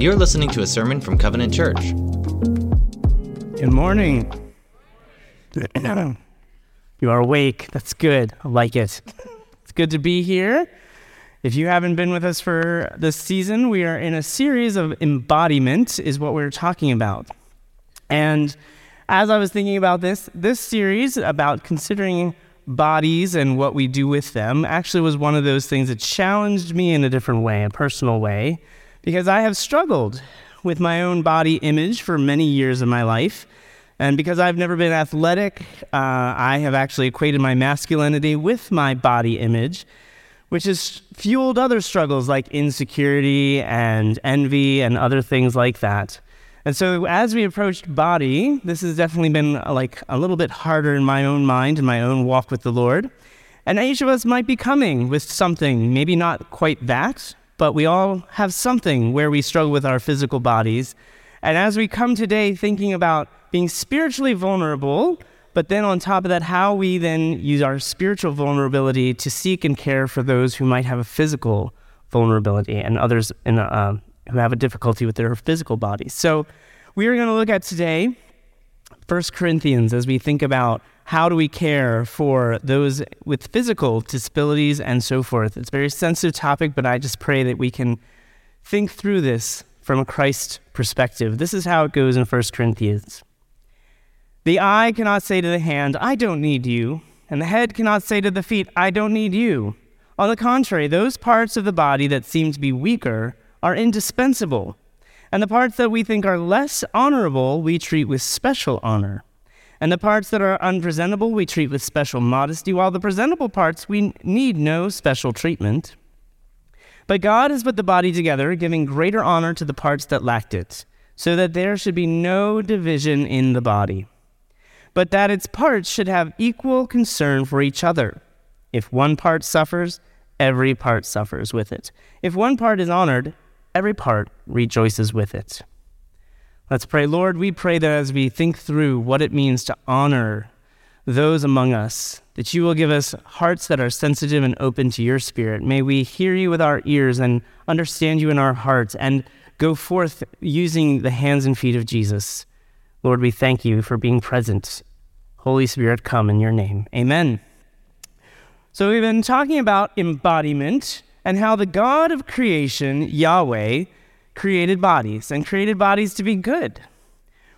You're listening to a sermon from Covenant Church. Good morning. you are awake. That's good. I like it. It's good to be here. If you haven't been with us for this season, we are in a series of embodiment, is what we're talking about. And as I was thinking about this, this series about considering bodies and what we do with them actually was one of those things that challenged me in a different way, a personal way, because I have struggled with my own body image for many years of my life. And because I've never been athletic, uh, I have actually equated my masculinity with my body image, which has fueled other struggles like insecurity and envy and other things like that. And so, as we approached body, this has definitely been uh, like a little bit harder in my own mind, in my own walk with the Lord. And each of us might be coming with something, maybe not quite that, but we all have something where we struggle with our physical bodies. And as we come today thinking about being spiritually vulnerable, but then on top of that, how we then use our spiritual vulnerability to seek and care for those who might have a physical vulnerability and others in, uh, who have a difficulty with their physical bodies. So we are going to look at today 1 Corinthians as we think about how do we care for those with physical disabilities and so forth. It's a very sensitive topic, but I just pray that we can think through this from a Christ perspective. This is how it goes in 1 Corinthians. The eye cannot say to the hand, I don't need you, and the head cannot say to the feet, I don't need you. On the contrary, those parts of the body that seem to be weaker are indispensable, and the parts that we think are less honorable we treat with special honor. And the parts that are unpresentable we treat with special modesty, while the presentable parts we need no special treatment. But God has put the body together, giving greater honor to the parts that lacked it, so that there should be no division in the body, but that its parts should have equal concern for each other. If one part suffers, every part suffers with it. If one part is honored, every part rejoices with it. Let's pray. Lord, we pray that as we think through what it means to honor those among us, that you will give us hearts that are sensitive and open to your spirit. May we hear you with our ears and understand you in our hearts and go forth using the hands and feet of Jesus. Lord, we thank you for being present. Holy Spirit, come in your name. Amen. So, we've been talking about embodiment and how the God of creation, Yahweh, created bodies and created bodies to be good.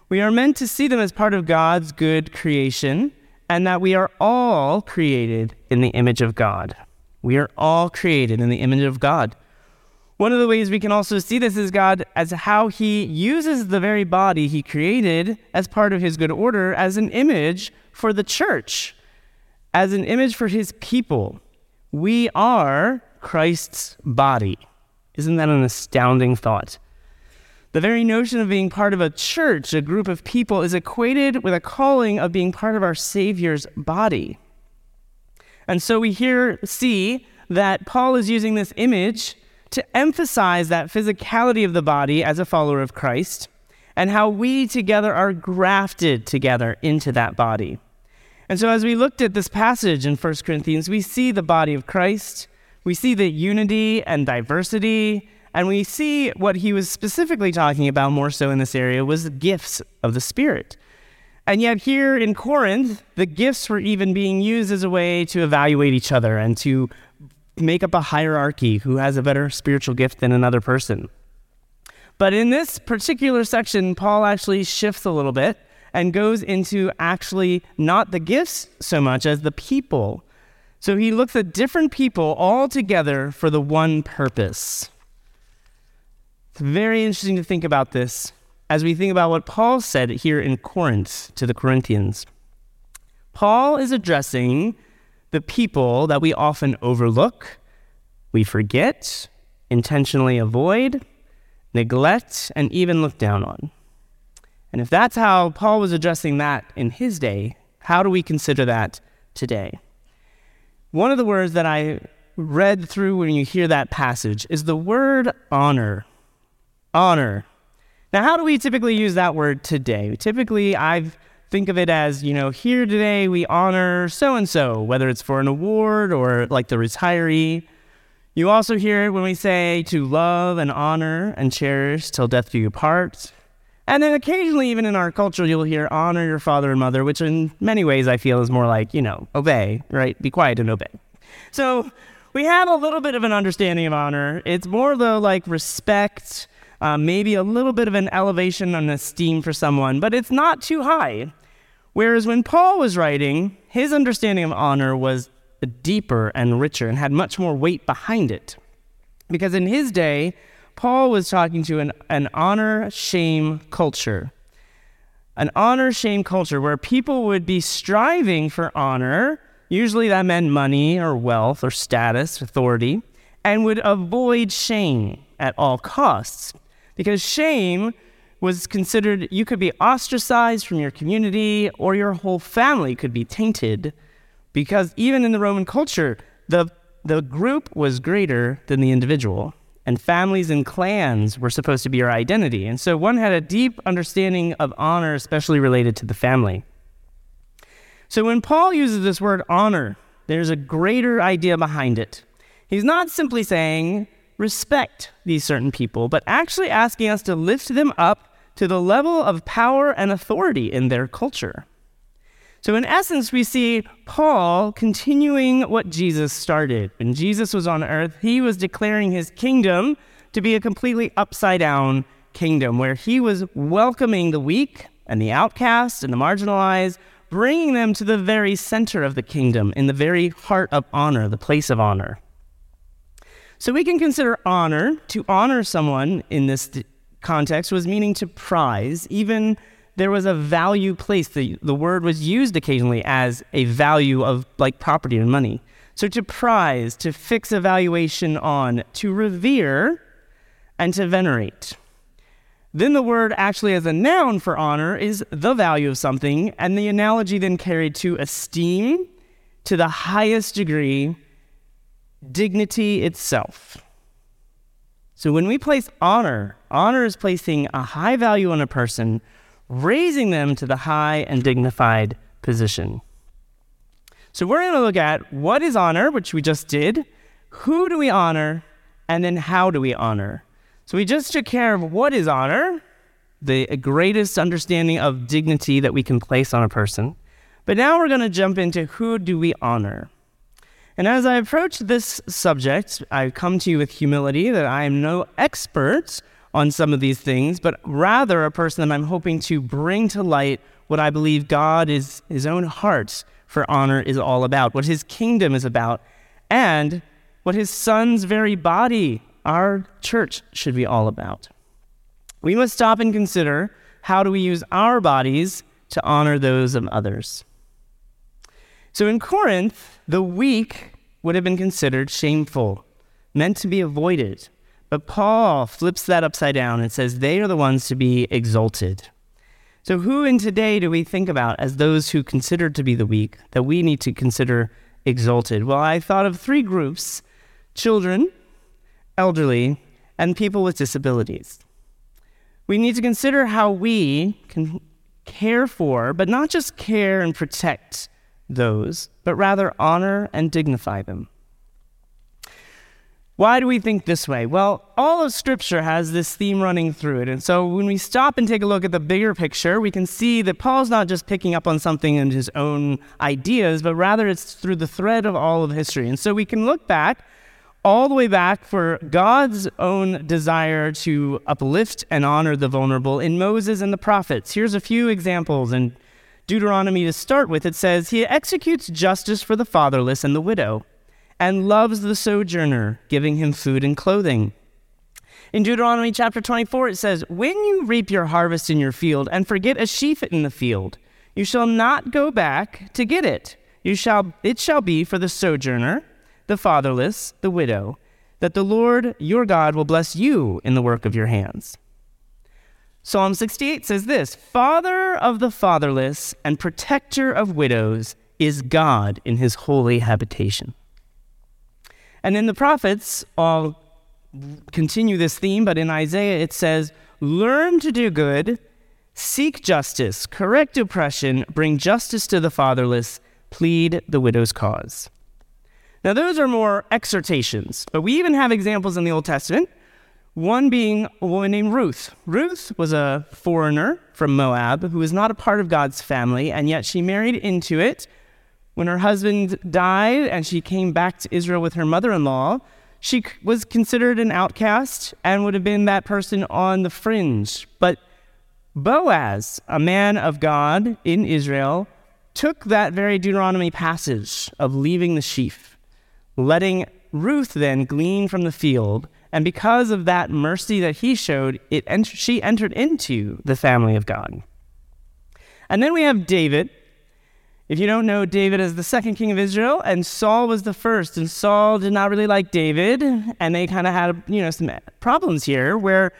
We are meant to see them as part of God's good creation and that we are all created in the image of God. We are all created in the image of God. One of the ways we can also see this is God as how he uses the very body he created as part of his good order as an image for the church, as an image for his people. We are Christ's body. Isn't that an astounding thought? The very notion of being part of a church, a group of people, is equated with a calling of being part of our Savior's body. And so we here see that Paul is using this image to emphasize that physicality of the body as a follower of Christ and how we together are grafted together into that body. And so as we looked at this passage in 1 Corinthians, we see the body of Christ we see the unity and diversity, and we see what he was specifically talking about more so in this area was the gifts of the Spirit. And yet, here in Corinth, the gifts were even being used as a way to evaluate each other and to make up a hierarchy who has a better spiritual gift than another person. But in this particular section, Paul actually shifts a little bit and goes into actually not the gifts so much as the people so he looks at different people all together for the one purpose. It's very interesting to think about this as we think about what Paul said here in Corinth to the Corinthians. Paul is addressing the people that we often overlook, we forget, intentionally avoid, neglect, and even look down on. And if that's how Paul was addressing that in his day, how do we consider that today? One of the words that I read through when you hear that passage is the word honor. Honor. Now, how do we typically use that word today? Typically, I think of it as, you know, here today we honor so and so, whether it's for an award or like the retiree. You also hear it when we say to love and honor and cherish till death do you part. And then occasionally, even in our culture, you'll hear honor your father and mother, which in many ways I feel is more like, you know, obey, right? Be quiet and obey. So we have a little bit of an understanding of honor. It's more though like respect, uh, maybe a little bit of an elevation and esteem for someone, but it's not too high. Whereas when Paul was writing, his understanding of honor was deeper and richer and had much more weight behind it. Because in his day, Paul was talking to an, an honor shame culture. An honor shame culture where people would be striving for honor. Usually that meant money or wealth or status, authority, and would avoid shame at all costs. Because shame was considered, you could be ostracized from your community or your whole family could be tainted. Because even in the Roman culture, the, the group was greater than the individual and families and clans were supposed to be our identity. And so one had a deep understanding of honor, especially related to the family. So when Paul uses this word honor, there's a greater idea behind it. He's not simply saying respect these certain people, but actually asking us to lift them up to the level of power and authority in their culture. So, in essence, we see Paul continuing what Jesus started. When Jesus was on earth, he was declaring his kingdom to be a completely upside down kingdom where he was welcoming the weak and the outcast and the marginalized, bringing them to the very center of the kingdom, in the very heart of honor, the place of honor. So, we can consider honor, to honor someone in this context, was meaning to prize, even there was a value placed. The, the word was used occasionally as a value of like property and money. So to prize, to fix a valuation on, to revere, and to venerate. Then the word actually as a noun for honor is the value of something, and the analogy then carried to esteem to the highest degree, dignity itself. So when we place honor, honor is placing a high value on a person raising them to the high and dignified position. So we're going to look at what is honor, which we just did, who do we honor, and then how do we honor. So we just took care of what is honor, the greatest understanding of dignity that we can place on a person. But now we're going to jump into who do we honor. And as I approach this subject, I come to you with humility that I am no expert on some of these things, but rather a person that I'm hoping to bring to light what I believe God is, his own heart for honor is all about, what his kingdom is about, and what his son's very body, our church, should be all about. We must stop and consider how do we use our bodies to honor those of others. So in Corinth, the weak would have been considered shameful, meant to be avoided. But Paul flips that upside down and says they are the ones to be exalted. So, who in today do we think about as those who consider to be the weak that we need to consider exalted? Well, I thought of three groups children, elderly, and people with disabilities. We need to consider how we can care for, but not just care and protect those, but rather honor and dignify them. Why do we think this way? Well, all of Scripture has this theme running through it. And so when we stop and take a look at the bigger picture, we can see that Paul's not just picking up on something in his own ideas, but rather it's through the thread of all of history. And so we can look back all the way back for God's own desire to uplift and honor the vulnerable in Moses and the prophets. Here's a few examples. In Deuteronomy to start with, it says, He executes justice for the fatherless and the widow and loves the sojourner, giving him food and clothing. In Deuteronomy chapter 24, it says, When you reap your harvest in your field and forget a sheaf in the field, you shall not go back to get it. You shall, it shall be for the sojourner, the fatherless, the widow, that the Lord your God will bless you in the work of your hands. Psalm 68 says this Father of the fatherless and protector of widows is God in his holy habitation. And then the prophets all continue this theme, but in Isaiah it says, Learn to do good, seek justice, correct oppression, bring justice to the fatherless, plead the widow's cause. Now, those are more exhortations, but we even have examples in the Old Testament. One being a woman named Ruth. Ruth was a foreigner from Moab who was not a part of God's family, and yet she married into it. When her husband died and she came back to Israel with her mother in law, she was considered an outcast and would have been that person on the fringe. But Boaz, a man of God in Israel, took that very Deuteronomy passage of leaving the sheaf letting Ruth then glean from the field. And because of that mercy that he showed, it ent- she entered into the family of God. And then we have David. If you don't know David as the second king of Israel, and Saul was the first, and Saul did not really like David, and they kind of had you know some problems here where,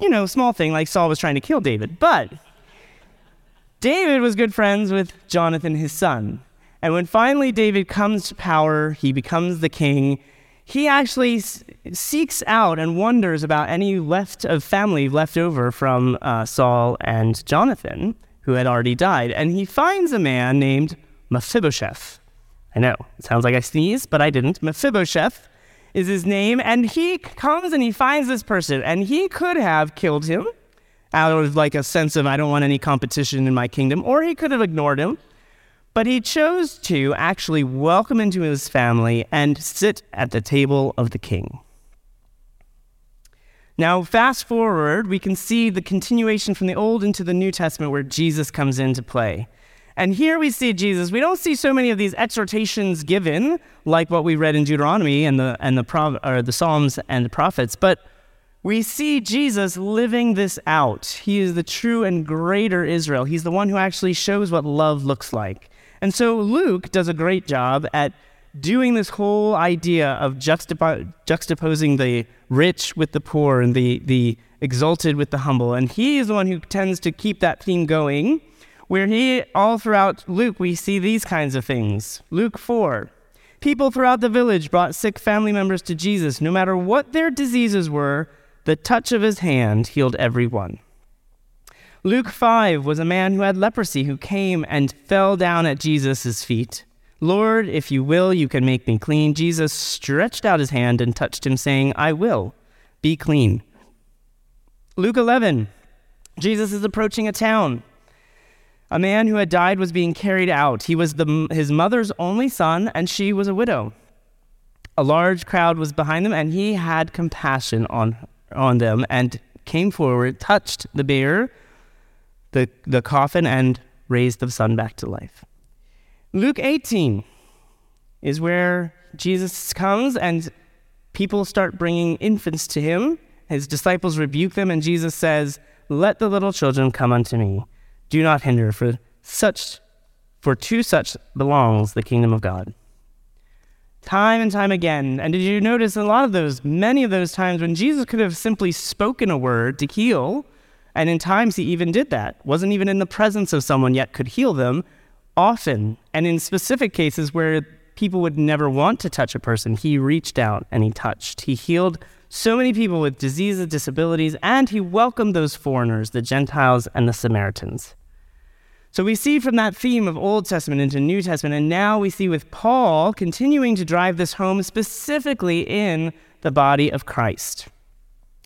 you know, small thing like Saul was trying to kill David, but David was good friends with Jonathan, his son. And when finally David comes to power, he becomes the king. He actually seeks out and wonders about any left of family left over from uh, Saul and Jonathan, who had already died. And he finds a man named Mephibosheth. I know, it sounds like I sneezed, but I didn't. Mephibosheth is his name. And he comes and he finds this person, and he could have killed him out of like a sense of, I don't want any competition in my kingdom, or he could have ignored him. But he chose to actually welcome into his family and sit at the table of the king. Now, fast forward, we can see the continuation from the Old into the New Testament where Jesus comes into play. And here we see Jesus. We don't see so many of these exhortations given, like what we read in Deuteronomy and the, and the, or the Psalms and the prophets, but we see Jesus living this out. He is the true and greater Israel. He's the one who actually shows what love looks like. And so Luke does a great job at doing this whole idea of juxtap- juxtaposing the rich with the poor and the, the exalted with the humble. And he is the one who tends to keep that theme going, where he, all throughout Luke, we see these kinds of things. Luke 4. People throughout the village brought sick family members to Jesus. No matter what their diseases were, the touch of his hand healed everyone. Luke 5 was a man who had leprosy who came and fell down at Jesus' feet. Lord, if you will, you can make me clean. Jesus stretched out his hand and touched him, saying, I will, be clean. Luke 11, Jesus is approaching a town. A man who had died was being carried out. He was the, his mother's only son, and she was a widow. A large crowd was behind them, and he had compassion on, on them and came forward, touched the bearer the, the coffin and raised the son back to life. Luke 18 is where Jesus comes and people start bringing infants to him. His disciples rebuke them, and Jesus says, Let the little children come unto me. Do not hinder, for such for to such belongs the kingdom of God. Time and time again. And did you notice a lot of those, many of those times when Jesus could have simply spoken a word to heal, and in times he even did that, wasn't even in the presence of someone yet could heal them. Often, and in specific cases where people would never want to touch a person, he reached out and he touched. He healed so many people with diseases, disabilities, and he welcomed those foreigners, the Gentiles and the Samaritans. So we see from that theme of Old Testament into New Testament, and now we see with Paul continuing to drive this home specifically in the body of Christ.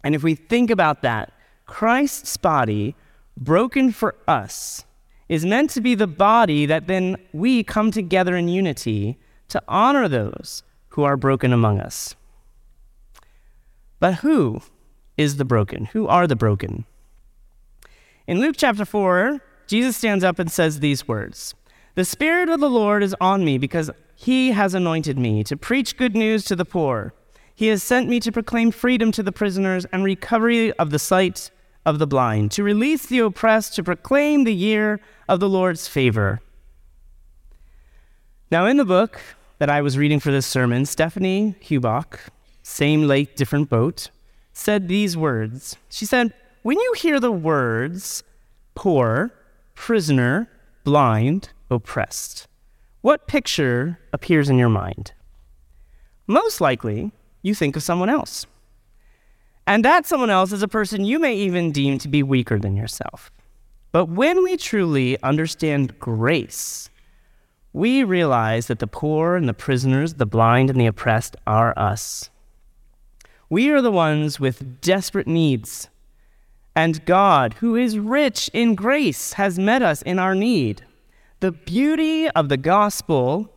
And if we think about that, Christ's body, broken for us, is meant to be the body that then we come together in unity to honor those who are broken among us. But who is the broken? Who are the broken? In Luke chapter 4, Jesus stands up and says these words The Spirit of the Lord is on me because he has anointed me to preach good news to the poor. He has sent me to proclaim freedom to the prisoners and recovery of the sight of the blind, to release the oppressed, to proclaim the year of the Lord's favor. Now, in the book that I was reading for this sermon, Stephanie Hubach, same lake, different boat, said these words. She said, When you hear the words poor, prisoner, blind, oppressed, what picture appears in your mind? Most likely, you think of someone else. And that someone else is a person you may even deem to be weaker than yourself. But when we truly understand grace, we realize that the poor and the prisoners, the blind and the oppressed are us. We are the ones with desperate needs. And God, who is rich in grace, has met us in our need. The beauty of the gospel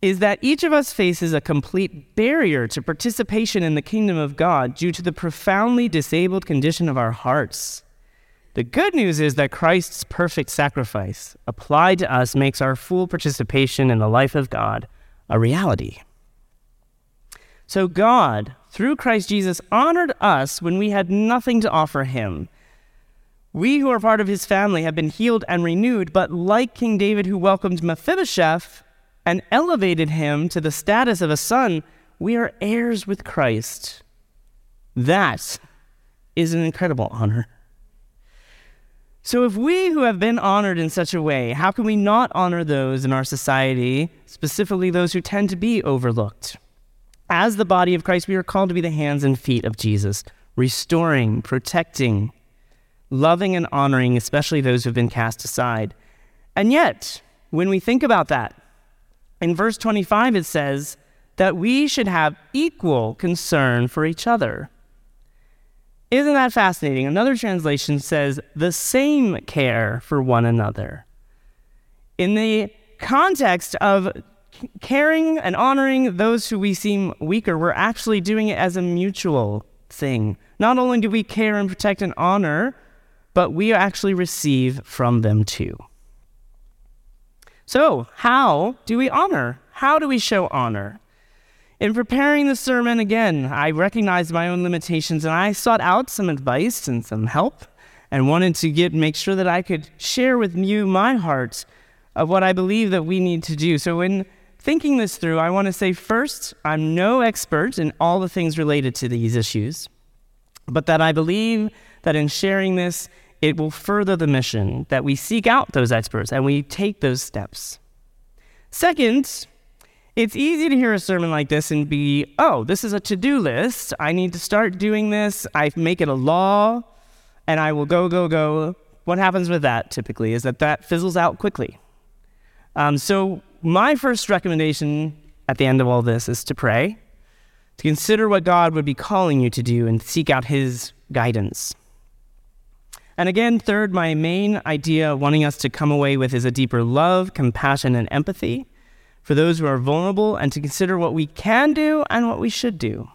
is that each of us faces a complete barrier to participation in the kingdom of God due to the profoundly disabled condition of our hearts. The good news is that Christ's perfect sacrifice applied to us makes our full participation in the life of God a reality. So, God, through Christ Jesus, honored us when we had nothing to offer him. We who are part of his family have been healed and renewed, but like King David, who welcomed Mephibosheth and elevated him to the status of a son, we are heirs with Christ. That is an incredible honor. So, if we who have been honored in such a way, how can we not honor those in our society, specifically those who tend to be overlooked? As the body of Christ, we are called to be the hands and feet of Jesus, restoring, protecting, loving, and honoring, especially those who have been cast aside. And yet, when we think about that, in verse 25 it says that we should have equal concern for each other. Isn't that fascinating? Another translation says the same care for one another. In the context of caring and honoring those who we seem weaker, we're actually doing it as a mutual thing. Not only do we care and protect and honor, but we actually receive from them too. So, how do we honor? How do we show honor? In preparing the sermon, again, I recognized my own limitations and I sought out some advice and some help and wanted to get make sure that I could share with you my heart of what I believe that we need to do. So in thinking this through, I want to say first, I'm no expert in all the things related to these issues, but that I believe that in sharing this, it will further the mission that we seek out those experts and we take those steps. Second, it's easy to hear a sermon like this and be, oh, this is a to do list. I need to start doing this. I make it a law and I will go, go, go. What happens with that typically is that that fizzles out quickly. Um, so, my first recommendation at the end of all this is to pray, to consider what God would be calling you to do and seek out His guidance. And again, third, my main idea wanting us to come away with is a deeper love, compassion, and empathy for those who are vulnerable and to consider what we can do and what we should do,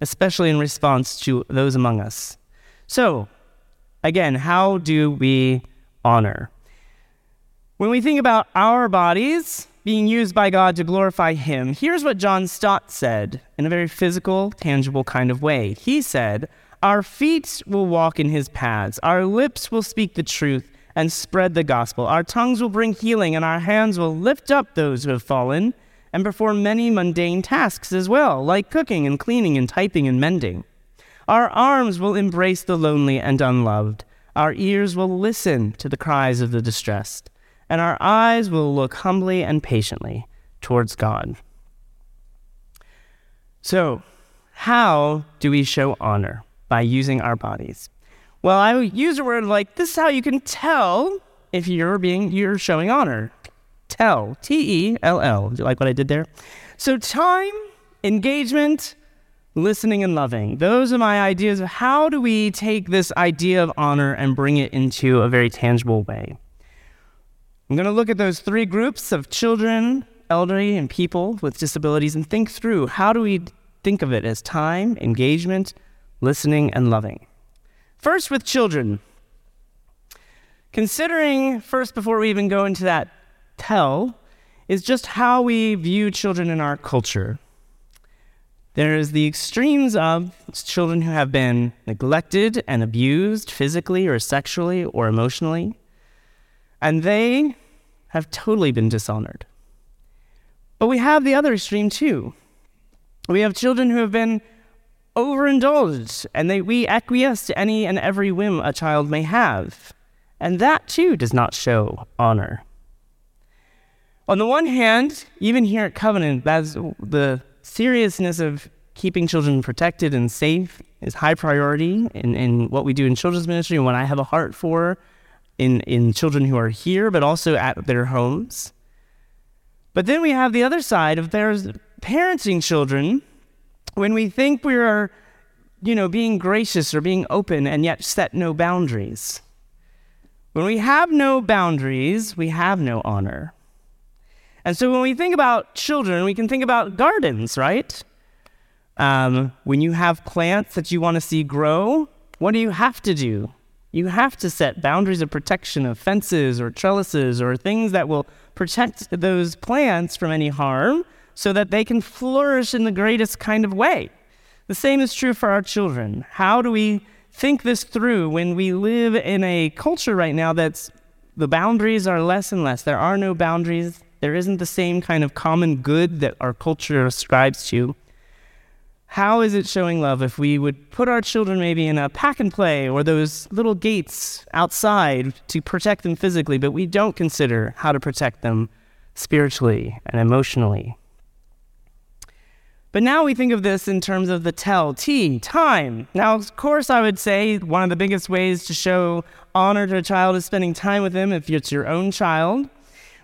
especially in response to those among us. So, again, how do we honor? When we think about our bodies being used by God to glorify Him, here's what John Stott said in a very physical, tangible kind of way. He said, Our feet will walk in His paths, our lips will speak the truth, and spread the gospel. Our tongues will bring healing, and our hands will lift up those who have fallen and perform many mundane tasks as well, like cooking and cleaning and typing and mending. Our arms will embrace the lonely and unloved. Our ears will listen to the cries of the distressed, and our eyes will look humbly and patiently towards God. So, how do we show honor? By using our bodies. Well, I use a word like this is how you can tell if you're being you're showing honor. Tell. T E L L. Do you like what I did there? So time, engagement, listening and loving. Those are my ideas of how do we take this idea of honor and bring it into a very tangible way. I'm going to look at those three groups of children, elderly, and people with disabilities and think through how do we think of it as time, engagement, listening, and loving. First, with children. Considering, first, before we even go into that tell, is just how we view children in our culture. There's the extremes of children who have been neglected and abused physically or sexually or emotionally, and they have totally been dishonored. But we have the other extreme too. We have children who have been overindulged and they, we acquiesce to any and every whim a child may have. And that too does not show honor. On the one hand, even here at Covenant, that's the seriousness of keeping children protected and safe is high priority in, in what we do in children's ministry and what I have a heart for in, in children who are here, but also at their homes. But then we have the other side of there's parenting children when we think we are, you know, being gracious or being open and yet set no boundaries. When we have no boundaries, we have no honor. And so when we think about children, we can think about gardens, right? Um, when you have plants that you want to see grow, what do you have to do? You have to set boundaries of protection of fences or trellises or things that will protect those plants from any harm so that they can flourish in the greatest kind of way. The same is true for our children. How do we think this through when we live in a culture right now that's the boundaries are less and less? There are no boundaries. There isn't the same kind of common good that our culture ascribes to. How is it showing love if we would put our children maybe in a pack and play or those little gates outside to protect them physically, but we don't consider how to protect them spiritually and emotionally? But now we think of this in terms of the tell, T, time. Now, of course, I would say one of the biggest ways to show honor to a child is spending time with them if it's your own child.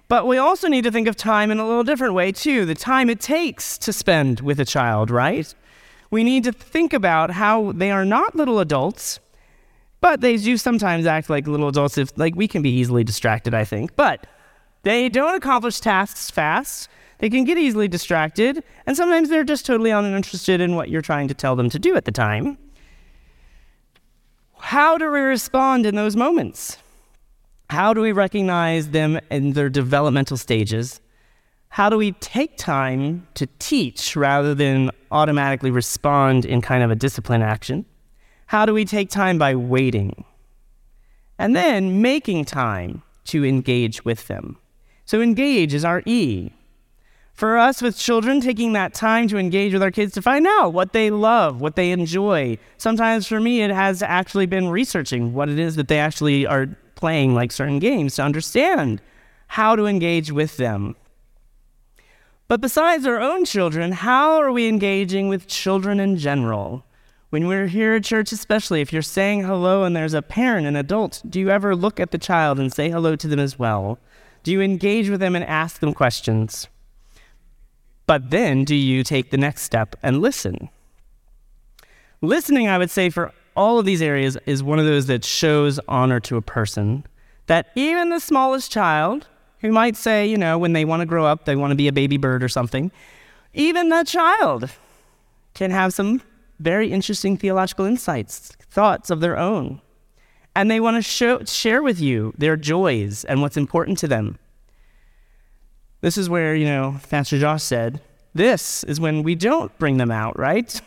But we also need to think of time in a little different way, too the time it takes to spend with a child, right? we need to think about how they are not little adults, but they do sometimes act like little adults if like we can be easily distracted, I think. But they don't accomplish tasks fast. They can get easily distracted, and sometimes they're just totally uninterested in what you're trying to tell them to do at the time. How do we respond in those moments? How do we recognize them in their developmental stages how do we take time to teach rather than automatically respond in kind of a discipline action? How do we take time by waiting? And then making time to engage with them. So, engage is our E. For us with children, taking that time to engage with our kids to find out what they love, what they enjoy. Sometimes for me, it has actually been researching what it is that they actually are playing, like certain games, to understand how to engage with them but besides our own children, how are we engaging with children in general? When we're here at church, especially if you're saying hello and there's a parent, an adult, do you ever look at the child and say hello to them as well? Do you engage with them and ask them questions? But then do you take the next step and listen? Listening, I would say, for all of these areas is one of those that shows honor to a person. That even the smallest child, who might say, you know, when they want to grow up, they want to be a baby bird or something. Even that child can have some very interesting theological insights, thoughts of their own. And they want to show, share with you their joys and what's important to them. This is where, you know, Pastor Josh said, this is when we don't bring them out, right?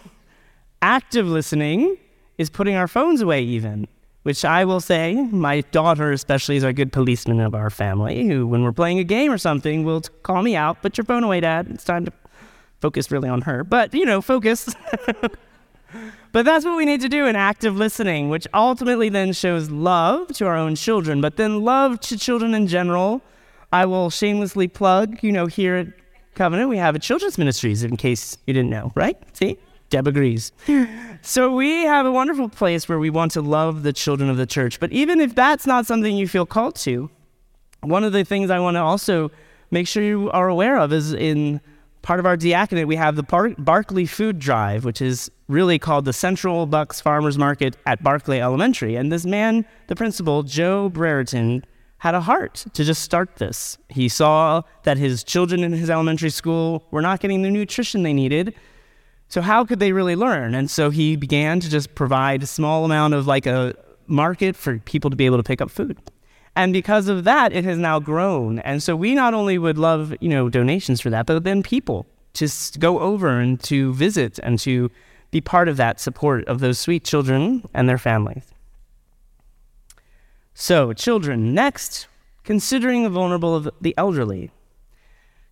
Active listening is putting our phones away, even which I will say, my daughter especially is a good policeman of our family, who, when we're playing a game or something, will call me out, put your phone away, Dad. It's time to focus really on her. But, you know, focus. but that's what we need to do in active listening, which ultimately then shows love to our own children, but then love to children in general. I will shamelessly plug, you know, here at Covenant, we have a children's ministries, in case you didn't know, right? See? Deb agrees. so we have a wonderful place where we want to love the children of the church. But even if that's not something you feel called to, one of the things I want to also make sure you are aware of is in part of our diaconate, we have the Bar- Barclay Food Drive, which is really called the Central Bucks Farmers Market at Barclay Elementary. And this man, the principal, Joe Brereton, had a heart to just start this. He saw that his children in his elementary school were not getting the nutrition they needed. So how could they really learn? And so he began to just provide a small amount of like a market for people to be able to pick up food. And because of that, it has now grown. And so we not only would love, you know, donations for that, but then people to go over and to visit and to be part of that support of those sweet children and their families. So, children, next, considering the vulnerable of the elderly.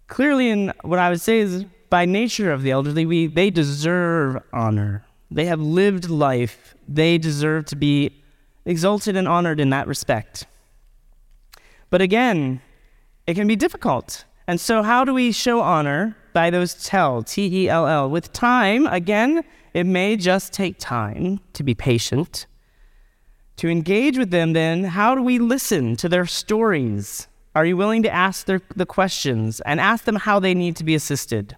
Clearly, in what I would say is by nature of the elderly, we, they deserve honor. They have lived life. They deserve to be exalted and honored in that respect. But again, it can be difficult. And so, how do we show honor? By those tell, T E L L. With time, again, it may just take time to be patient, To engage with them, then, how do we listen to their stories? Are you willing to ask their, the questions and ask them how they need to be assisted?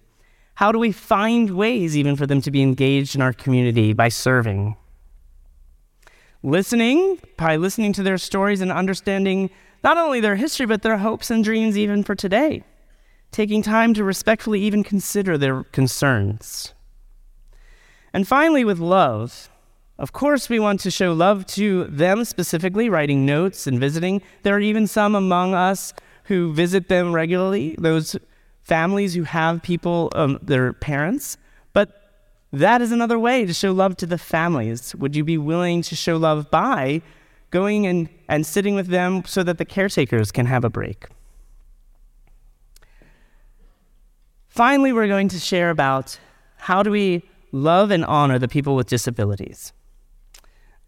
How do we find ways even for them to be engaged in our community by serving? Listening, by listening to their stories and understanding not only their history, but their hopes and dreams even for today. Taking time to respectfully even consider their concerns. And finally, with love, of course, we want to show love to them specifically, writing notes and visiting. There are even some among us who visit them regularly, those families who have people, um, their parents. But that is another way to show love to the families. Would you be willing to show love by going and, and sitting with them so that the caretakers can have a break? Finally, we're going to share about how do we love and honor the people with disabilities.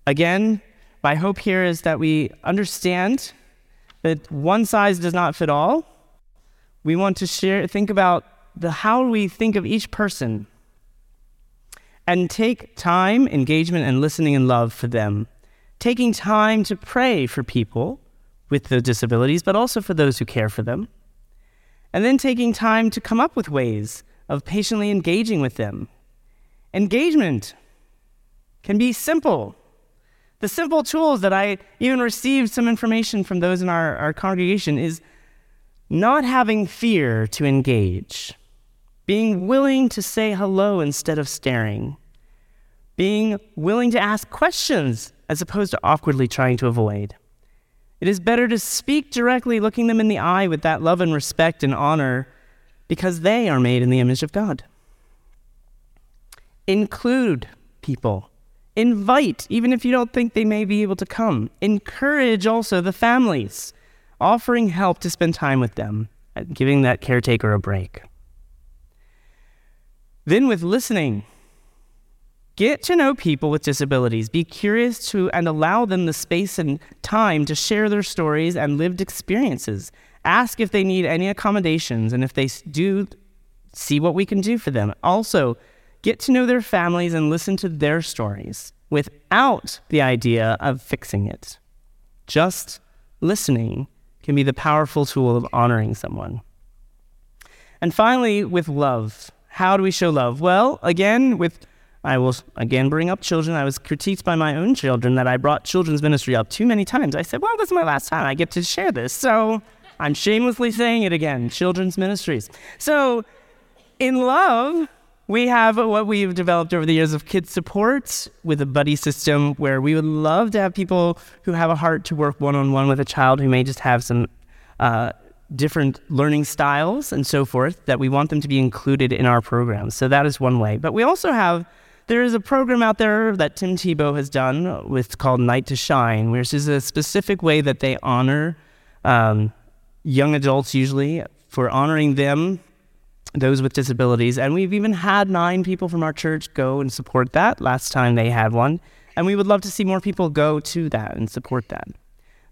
Again, my hope here is that we understand that one size does not fit all. We want to share, think about the how we think of each person and take time, engagement, and listening and love for them. Taking time to pray for people with the disabilities, but also for those who care for them. And then taking time to come up with ways of patiently engaging with them. Engagement can be simple the simple tools that I even received some information from those in our, our congregation is not having fear to engage, being willing to say hello instead of staring, being willing to ask questions as opposed to awkwardly trying to avoid. It is better to speak directly, looking them in the eye with that love and respect and honor because they are made in the image of God. Include people Invite, even if you don't think they may be able to come. Encourage also the families, offering help to spend time with them, and giving that caretaker a break. Then, with listening, get to know people with disabilities. Be curious to and allow them the space and time to share their stories and lived experiences. Ask if they need any accommodations, and if they do, see what we can do for them. Also, get to know their families and listen to their stories without the idea of fixing it. Just listening can be the powerful tool of honoring someone. And finally, with love. How do we show love? Well, again, with I will again bring up children. I was critiqued by my own children that I brought children's ministry up too many times. I said, well, this is my last time I get to share this. So I'm shamelessly saying it again children's ministries. So, in love, we have what we've developed over the years of kids support with a buddy system where we would love to have people who have a heart to work one on one with a child who may just have some uh, different learning styles and so forth that we want them to be included in our programs. So that is one way. But we also have there is a program out there that Tim Tebow has done with called Night to Shine, which is a specific way that they honor um, young adults usually for honoring them those with disabilities. And we've even had nine people from our church go and support that last time they had one. And we would love to see more people go to that and support that.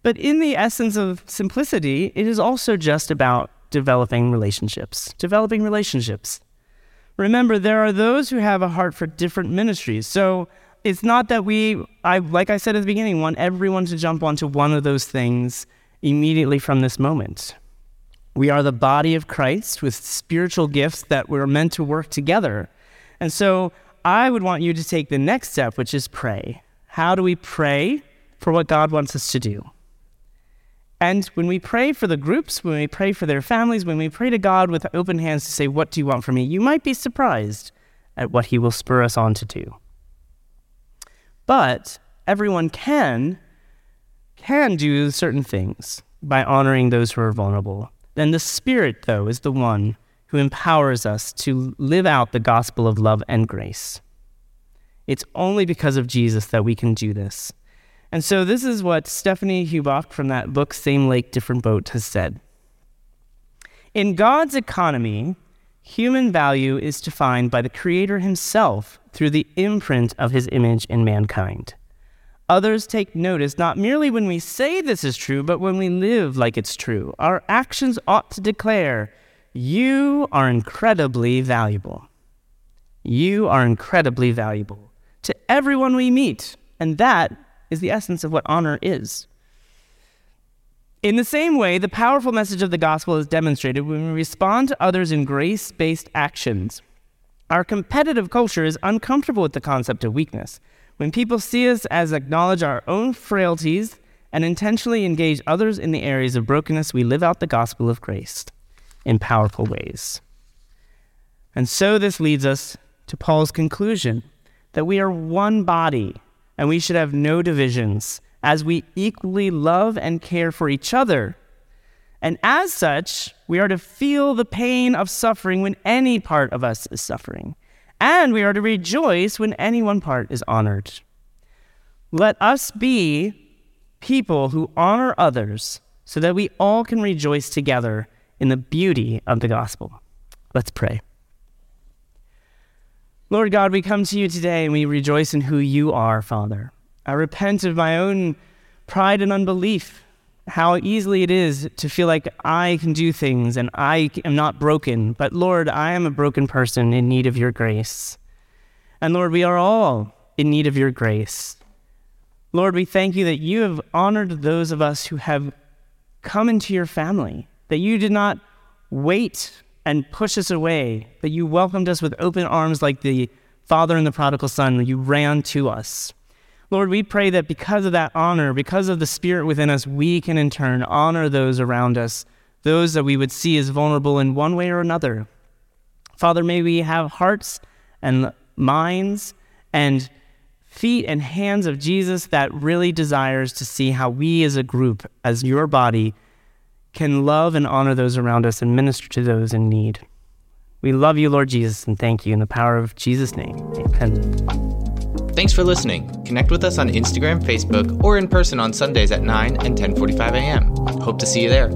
But in the essence of simplicity, it is also just about developing relationships. Developing relationships. Remember, there are those who have a heart for different ministries. So it's not that we, I, like I said at the beginning, want everyone to jump onto one of those things immediately from this moment. We are the body of Christ with spiritual gifts that we're meant to work together. And so I would want you to take the next step, which is pray. How do we pray for what God wants us to do? And when we pray for the groups, when we pray for their families, when we pray to God with open hands to say, What do you want from me? you might be surprised at what He will spur us on to do. But everyone can can do certain things by honoring those who are vulnerable. Then the Spirit, though, is the one who empowers us to live out the gospel of love and grace. It's only because of Jesus that we can do this. And so, this is what Stephanie Hubach from that book, Same Lake, Different Boat, has said. In God's economy, human value is defined by the Creator Himself through the imprint of His image in mankind. Others take notice not merely when we say this is true, but when we live like it's true. Our actions ought to declare, You are incredibly valuable. You are incredibly valuable to everyone we meet. And that is the essence of what honor is. In the same way, the powerful message of the gospel is demonstrated when we respond to others in grace based actions. Our competitive culture is uncomfortable with the concept of weakness. When people see us as acknowledge our own frailties and intentionally engage others in the areas of brokenness, we live out the gospel of grace in powerful ways. And so this leads us to Paul's conclusion that we are one body and we should have no divisions as we equally love and care for each other. And as such, we are to feel the pain of suffering when any part of us is suffering. And we are to rejoice when any one part is honored. Let us be people who honor others so that we all can rejoice together in the beauty of the gospel. Let's pray. Lord God, we come to you today and we rejoice in who you are, Father. I repent of my own pride and unbelief, how easily it is to feel like I can do things and I am not broken. But Lord, I am a broken person in need of your grace. And Lord, we are all in need of your grace. Lord, we thank you that you have honored those of us who have come into your family, that you did not wait and push us away, but you welcomed us with open arms like the father and the prodigal son. You ran to us. Lord, we pray that because of that honor, because of the spirit within us, we can in turn honor those around us, those that we would see as vulnerable in one way or another. Father, may we have hearts and minds and feet and hands of Jesus that really desires to see how we as a group, as your body, can love and honor those around us and minister to those in need. We love you, Lord Jesus, and thank you in the power of Jesus' name. Amen. Thanks for listening. Connect with us on Instagram, Facebook, or in person on Sundays at 9 and 10:45 a.m. Hope to see you there.